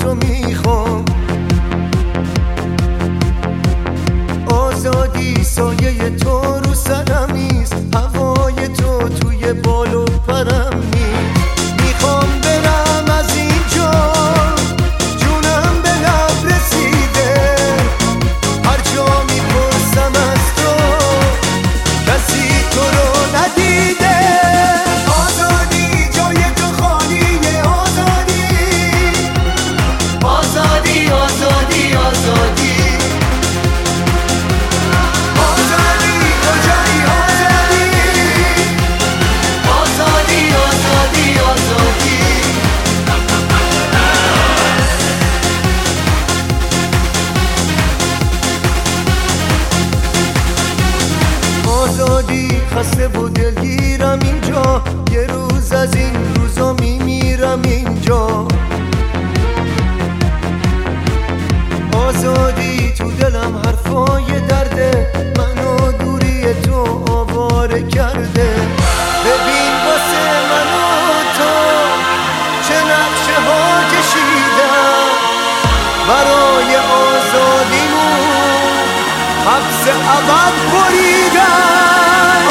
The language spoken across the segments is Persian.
to me. آزادی تو دلم حرفای درده. منو دوری تو آواره کرده. ببین واسه منو تو چه نقشه ها کشیدم. برای آزادیمون حبس ابد بریدم.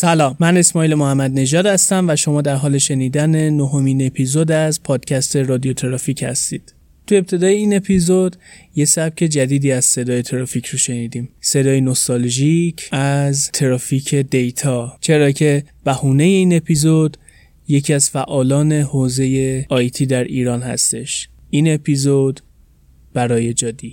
سلام من اسماعیل محمد نژاد هستم و شما در حال شنیدن نهمین اپیزود از پادکست رادیو ترافیک هستید. تو ابتدای این اپیزود یه سبک جدیدی از صدای ترافیک رو شنیدیم. صدای نوستالژیک از ترافیک دیتا. چرا که بهونه این اپیزود یکی از فعالان حوزه آیتی در ایران هستش. این اپیزود برای جادی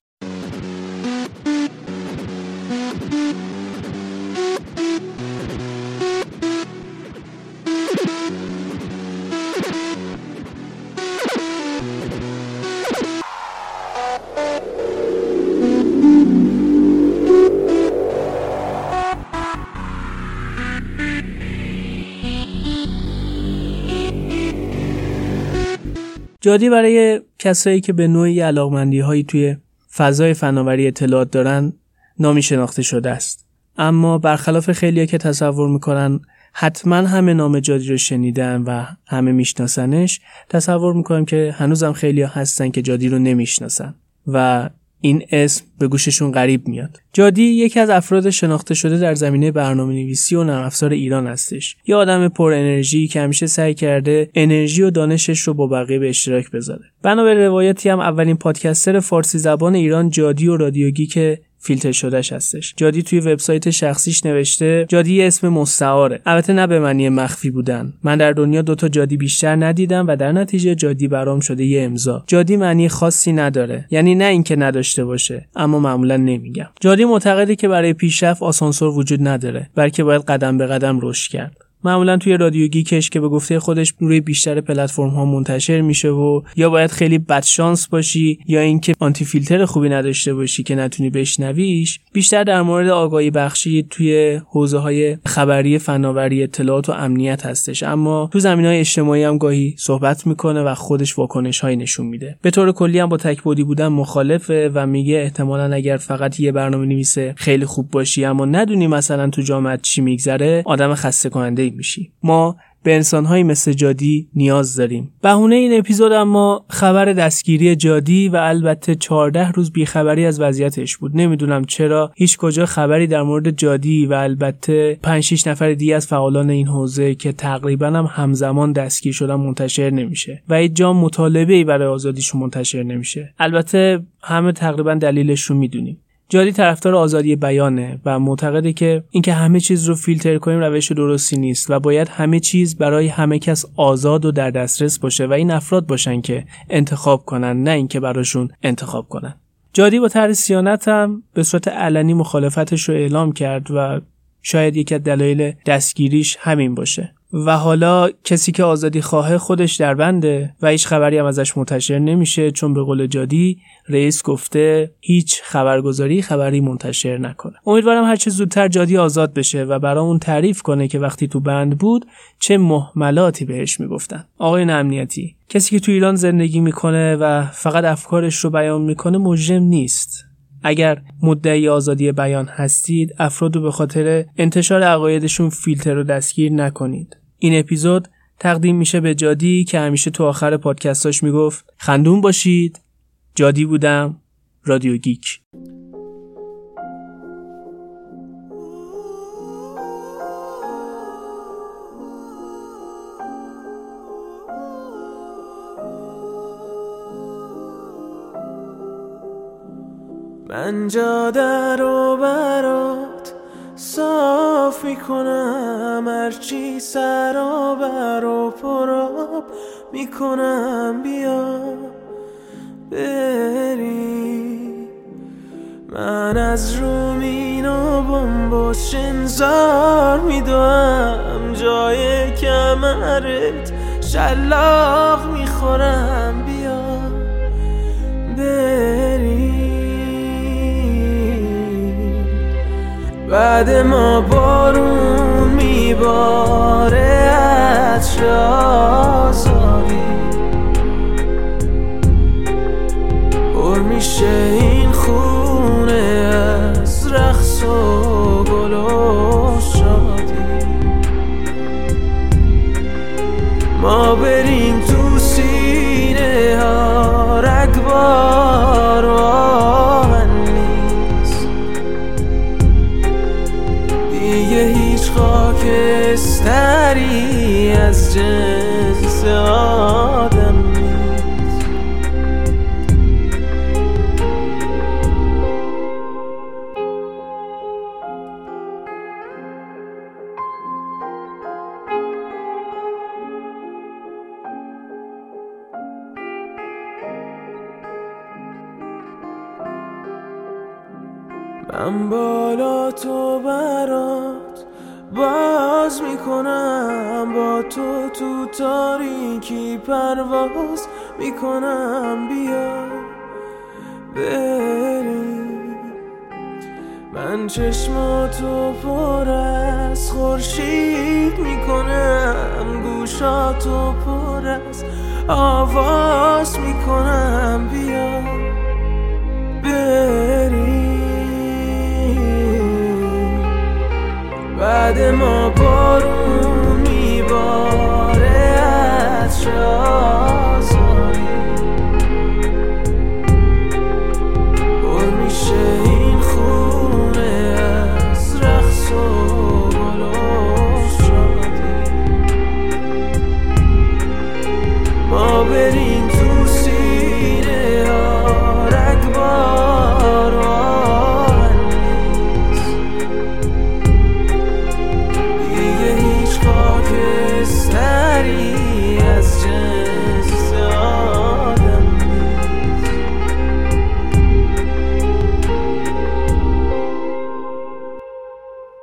جادی برای کسایی که به نوعی علاقمندی هایی توی فضای فناوری اطلاعات دارن نامی شناخته شده است. اما برخلاف خیلیا که تصور می‌کنن حتما همه نام جادی رو شنیدن و همه میشناسنش تصور می‌کنم که هنوزم خیلیا هستن که جادی رو نمی‌شناسن و این اسم به گوششون غریب میاد. جادی یکی از افراد شناخته شده در زمینه برنامه نویسی و نرم افزار ایران هستش. یه آدم پر انرژی که همیشه سعی کرده انرژی و دانشش رو با بقیه به اشتراک بذاره. بنا به روایتی هم اولین پادکستر فارسی زبان ایران جادی و رادیوگی که فیلتر شدهش هستش. جادی توی وبسایت شخصیش نوشته جادی اسم مستعاره. البته نه به معنی مخفی بودن. من در دنیا دوتا جادی بیشتر ندیدم و در نتیجه جادی برام شده یه امضا. جادی معنی خاصی نداره. یعنی نه اینکه نداشته باشه اما معمولا نمیگم. جادی معتقده که برای پیشرفت آسانسور وجود نداره بلکه باید قدم به قدم رشد کرد. معمولا توی رادیو گیکش که به گفته خودش روی بیشتر پلتفرم ها منتشر میشه و یا باید خیلی بدشانس باشی یا اینکه آنتی فیلتر خوبی نداشته باشی که نتونی بشنویش بیشتر در مورد آگاهی بخشی توی حوزه های خبری فناوری اطلاعات و امنیت هستش. اما تو زمین های اجتماعی هم گاهی صحبت می‌کنه و خودش واکنش های نشون میده. به طور کلی هم با تکبودی بودن مخالفه و میگه احتمالا اگر فقط یه برنامه نویسه خیلی خوب باشی اما ندونی مثلا تو جامعه چی میگذره آدم خسته کننده میشی. ما به انسانهایی مثل جادی نیاز داریم. بهونه این اپیزود اما خبر دستگیری جادی و البته 14 روز بیخبری از وضعیتش بود. نمی‌دونم چرا هیچ کجا خبری در مورد جادی و البته 5 6 نفر دیگه از فعالان این حوزه که تقریبا هم همزمان دستگیر شدن منتشر نمیشه و هیچ جا مطالبه ای برای آزادیشون منتشر نمیشه. البته همه تقریبا دلیلش رو می‌دونیم. جادی طرفدار آزادی بیانه و معتقده که اینکه همه چیز رو فیلتر کنیم روش درستی نیست و باید همه چیز برای همه کس آزاد و در دسترس باشه و این افراد باشن که انتخاب کنن نه اینکه براشون انتخاب کنن. جادی با طرح سیانت هم به صورت علنی مخالفتش رو اعلام کرد و شاید یکی از دلایل دستگیریش همین باشه. و حالا کسی که آزادی خواه خودش در بنده و هیچ خبری هم ازش منتشر نمیشه چون به قول جادی رئیس گفته هیچ خبرگزاری خبری منتشر نکنه. امیدوارم هرچه زودتر جادی آزاد بشه و برامون تعریف کنه که وقتی تو بند بود چه محملاتی بهش می‌گفتن. آقای امنیتی کسی که تو ایران زندگی می‌کنه و فقط افکارش رو بیان می‌کنه مجرم نیست. اگر مدعی آزادی بیان هستید افراد رو به خاطر انتشار عقایدشون فیلتر و دستگیر نکنید. این اپیزود تقدیم میشه به جادی که همیشه تو آخر پادکستاش می‌گفت خندون باشید. جادی بودم رادیو گیک. من جاده رو برات می‌کنم هرچی سرابر و پراب می‌کنم بیا بری. من از رومین و بمبوش انزار میدوم جای کمرت شلاق می‌خورم. بعد ما بارون میباره از آزادی هیچ خاکستری از جنس آدم من بالا تو برات باز می‌کنم با تو تو تاریکی پرواز می‌کنم بیا بری من چشماتو پر از خورشید می‌کنم گوشاتو پر از آواز می‌کنم.